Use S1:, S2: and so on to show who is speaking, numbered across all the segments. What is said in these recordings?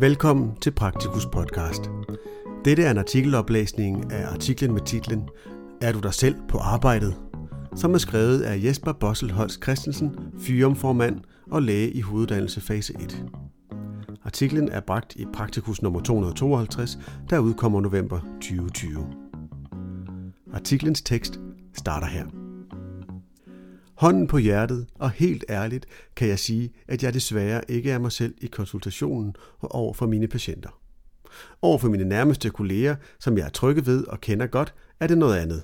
S1: Velkommen til Praktikus podcast. Dette er en artikeloplæsning af artiklen med titlen Er du dig selv på arbejdet? som er skrevet af Jesper Bossel Holst Christensen, fyrumformand og læge i hoveduddannelse fase 1. Artiklen er bragt i Praktikus nummer 252, der udkommer november 2020. Artiklens tekst starter her. Hånden på hjertet, og helt ærligt kan jeg sige, at jeg desværre ikke er mig selv i konsultationen og over for mine patienter. Over for mine nærmeste kolleger, som jeg er trygge ved og kender godt, er det noget andet.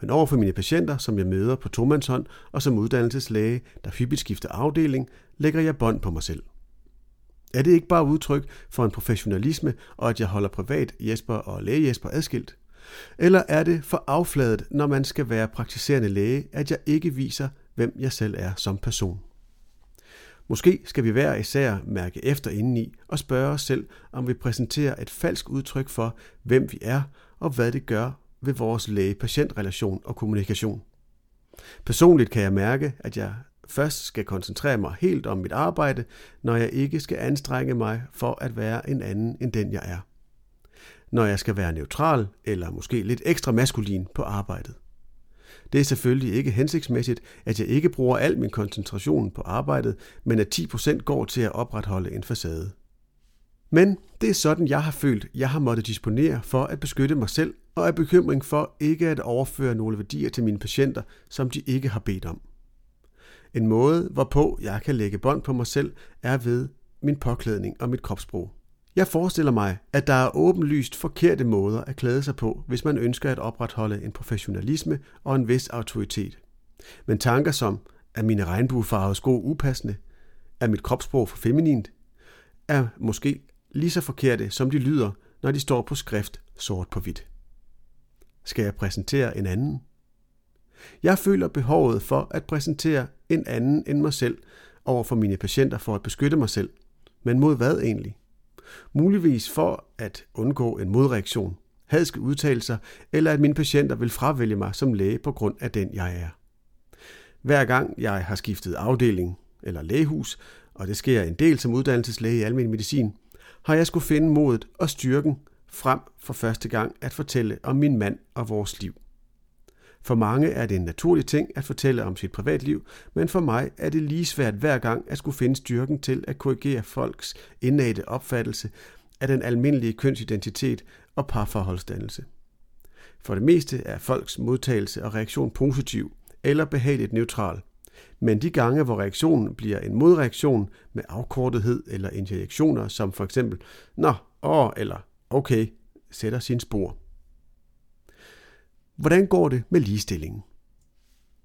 S1: Men over for mine patienter, som jeg møder på tomandshånd og som uddannelseslæge, der hyppigt skifter afdeling, lægger jeg bånd på mig selv. Er det ikke bare udtryk for en professionalisme, og at jeg holder privat Jesper og læge Jesper adskilt? Eller er det for affladet, når man skal være praktiserende læge, at jeg ikke viser, hvem jeg selv er som person? Måske skal vi hver især mærke efter indeni og spørge os selv, om vi præsenterer et falsk udtryk for, hvem vi er og hvad det gør ved vores læge-patientrelation og kommunikation. Personligt kan jeg mærke, at jeg først skal koncentrere mig helt om mit arbejde, når jeg ikke skal anstrenge mig for at være en anden end den jeg er. Når jeg skal være neutral eller måske lidt ekstra maskulin på arbejdet. Det er selvfølgelig ikke hensigtsmæssigt, at jeg ikke bruger al min koncentration på arbejdet, men at 10% går til at opretholde en facade. Men det er sådan, jeg har følt, jeg har måttet disponere for at beskytte mig selv og er bekymring for ikke at overføre nogle værdier til mine patienter, som de ikke har bedt om. En måde, hvorpå jeg kan lægge bånd på mig selv, er ved min påklædning og mit kropssprog. Jeg forestiller mig, at der er åbenlyst forkerte måder at klæde sig på, hvis man ønsker at opretholde en professionalisme og en vis autoritet. Men tanker som, er mine regnbuefarvede sko upassende? Er mit kropssprog for feminint? Er måske lige så forkerte, som de lyder, når de står på skrift sort på hvidt. Skal jeg præsentere en anden? Jeg føler behovet for at præsentere en anden end mig selv over for mine patienter for at beskytte mig selv. Men mod hvad egentlig? Muligvis for at undgå en modreaktion, hadske udtalelser, eller at mine patienter vil fravælge mig som læge på grund af den, jeg er. Hver gang jeg har skiftet afdeling eller lægehus, og det sker en del som uddannelseslæge i almindelig medicin, har jeg skulle finde modet og styrken frem for første gang at fortælle om min mand og vores liv. For mange er det en naturlig ting at fortælle om sit privatliv, men for mig er det lige svært hver gang at skulle finde styrken til at korrigere folks indate opfattelse af den almindelige kønsidentitet og parforholdsdannelse. For det meste er folks modtagelse og reaktion positiv eller behageligt neutral. Men de gange, hvor reaktionen bliver en modreaktion med afkortethed eller interjektioner, som for eksempel, nå, åh, eller okay, sætter sin spor. Hvordan går det med ligestillingen?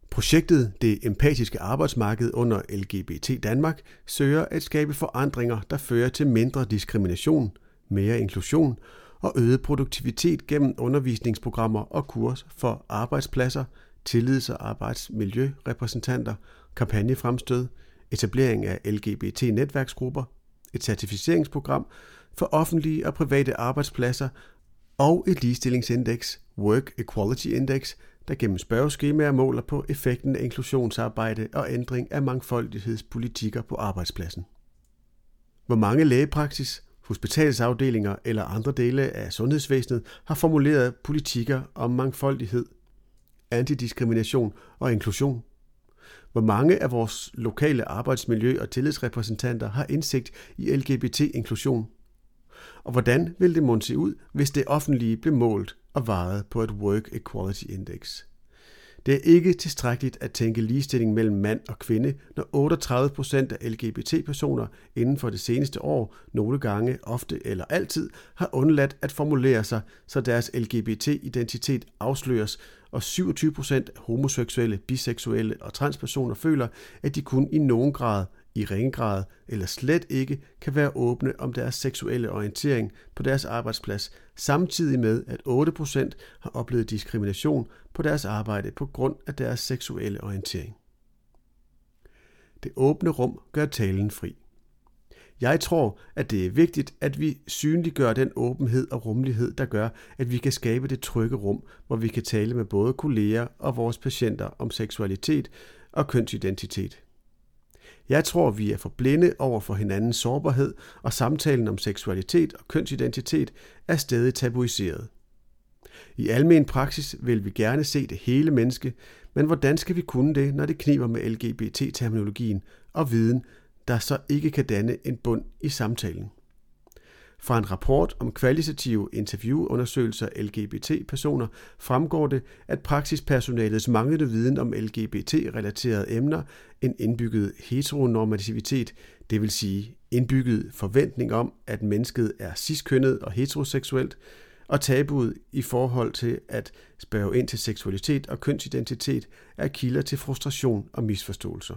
S1: Projektet Det Empatiske Arbejdsmarked under LGBT Danmark søger at skabe forandringer, der fører til mindre diskrimination, mere inklusion og øget produktivitet gennem undervisningsprogrammer og kurs for arbejdspladser, tillids- og arbejdsmiljørepræsentanter, kampagnefremstød, etablering af LGBT-netværksgrupper, et certificeringsprogram for offentlige og private arbejdspladser og et ligestillingsindeks, Work Equality Index, der gennem spørgeskemaer måler på effekten af inklusionsarbejde og ændring af mangfoldighedspolitikker på arbejdspladsen. Hvor mange lægepraksis, hospitalsafdelinger eller andre dele af sundhedsvæsenet har formuleret politikker om mangfoldighed, antidiskrimination og inklusion. Hvor mange af vores lokale arbejdsmiljø- og tillidsrepræsentanter har indsigt i LGBT-inklusion – og hvordan ville det måtte se ud, hvis det offentlige blev målt og vejet på et Work Equality Index? Det er ikke tilstrækkeligt at tænke ligestilling mellem mand og kvinde, når 38 procent af LGBT-personer inden for det seneste år, nogle gange, ofte eller altid, har undladt at formulere sig, så deres LGBT-identitet afsløres, og 27 procent af homoseksuelle, biseksuelle og transpersoner føler, at de kun i nogen grad i ringe grad eller slet ikke kan være åbne om deres seksuelle orientering på deres arbejdsplads, samtidig med at 8% har oplevet diskrimination på deres arbejde på grund af deres seksuelle orientering. Det åbne rum gør talen fri. Jeg tror, at det er vigtigt, at vi synliggør den åbenhed og rummelighed, der gør, at vi kan skabe det trygge rum, hvor vi kan tale med både kolleger og vores patienter om seksualitet og kønsidentitet. Jeg tror, vi er for blinde over for hinandens sårbarhed, og samtalen om seksualitet og kønsidentitet er stadig tabuiseret. I almen praksis vil vi gerne se det hele menneske, men hvordan skal vi kunne det, når det kniber med LGBT-terminologien og viden, der så ikke kan danne en bund i samtalen? Fra en rapport om kvalitative interviewundersøgelser af LGBT-personer fremgår det, at praksispersonalets manglende viden om LGBT-relaterede emner, en indbygget heteronormativitet, det vil sige indbygget forventning om, at mennesket er ciskønnet og heteroseksuelt, og tabuet i forhold til at spørge ind til seksualitet og kønsidentitet er kilder til frustration og misforståelser.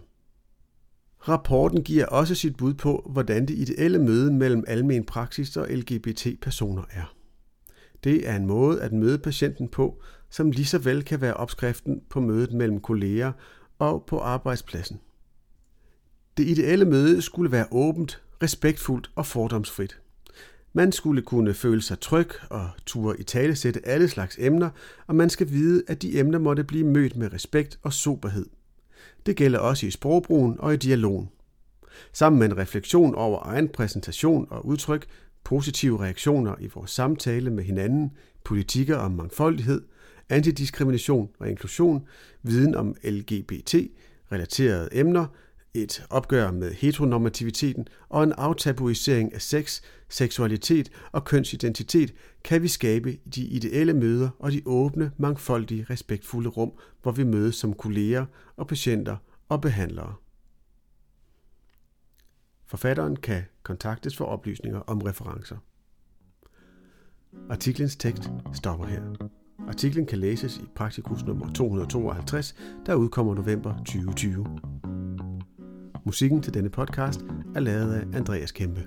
S1: Rapporten giver også sit bud på, hvordan det ideelle møde mellem almen praksis og LGBT-personer er. Det er en måde at møde patienten på, som lige så vel kan være opskriften på mødet mellem kolleger og på arbejdspladsen. Det ideelle møde skulle være åbent, respektfuldt og fordomsfrit. Man skulle kunne føle sig tryg og ture i tale sætte alle slags emner, og man skal vide, at de emner måtte blive mødt med respekt og soberhed. Det gælder også i sprogbrugen og i dialogen. Sammen med en refleksion over egen præsentation og udtryk, positive reaktioner i vores samtale med hinanden, politikker om mangfoldighed, antidiskrimination og inklusion, viden om LGBT-relaterede emner, et opgør med heteronormativiteten og en aftabuisering af sex, seksualitet og kønsidentitet kan vi skabe de ideelle møder og de åbne, mangfoldige, respektfulde rum, hvor vi mødes som kolleger og patienter og behandlere. Forfatteren kan kontaktes for oplysninger om referencer. Artiklens tekst stopper her. Artiklen kan læses i Praktikus nummer 252, der udkommer november 2020. Musikken til denne podcast er lavet af Andreas Kæmpe.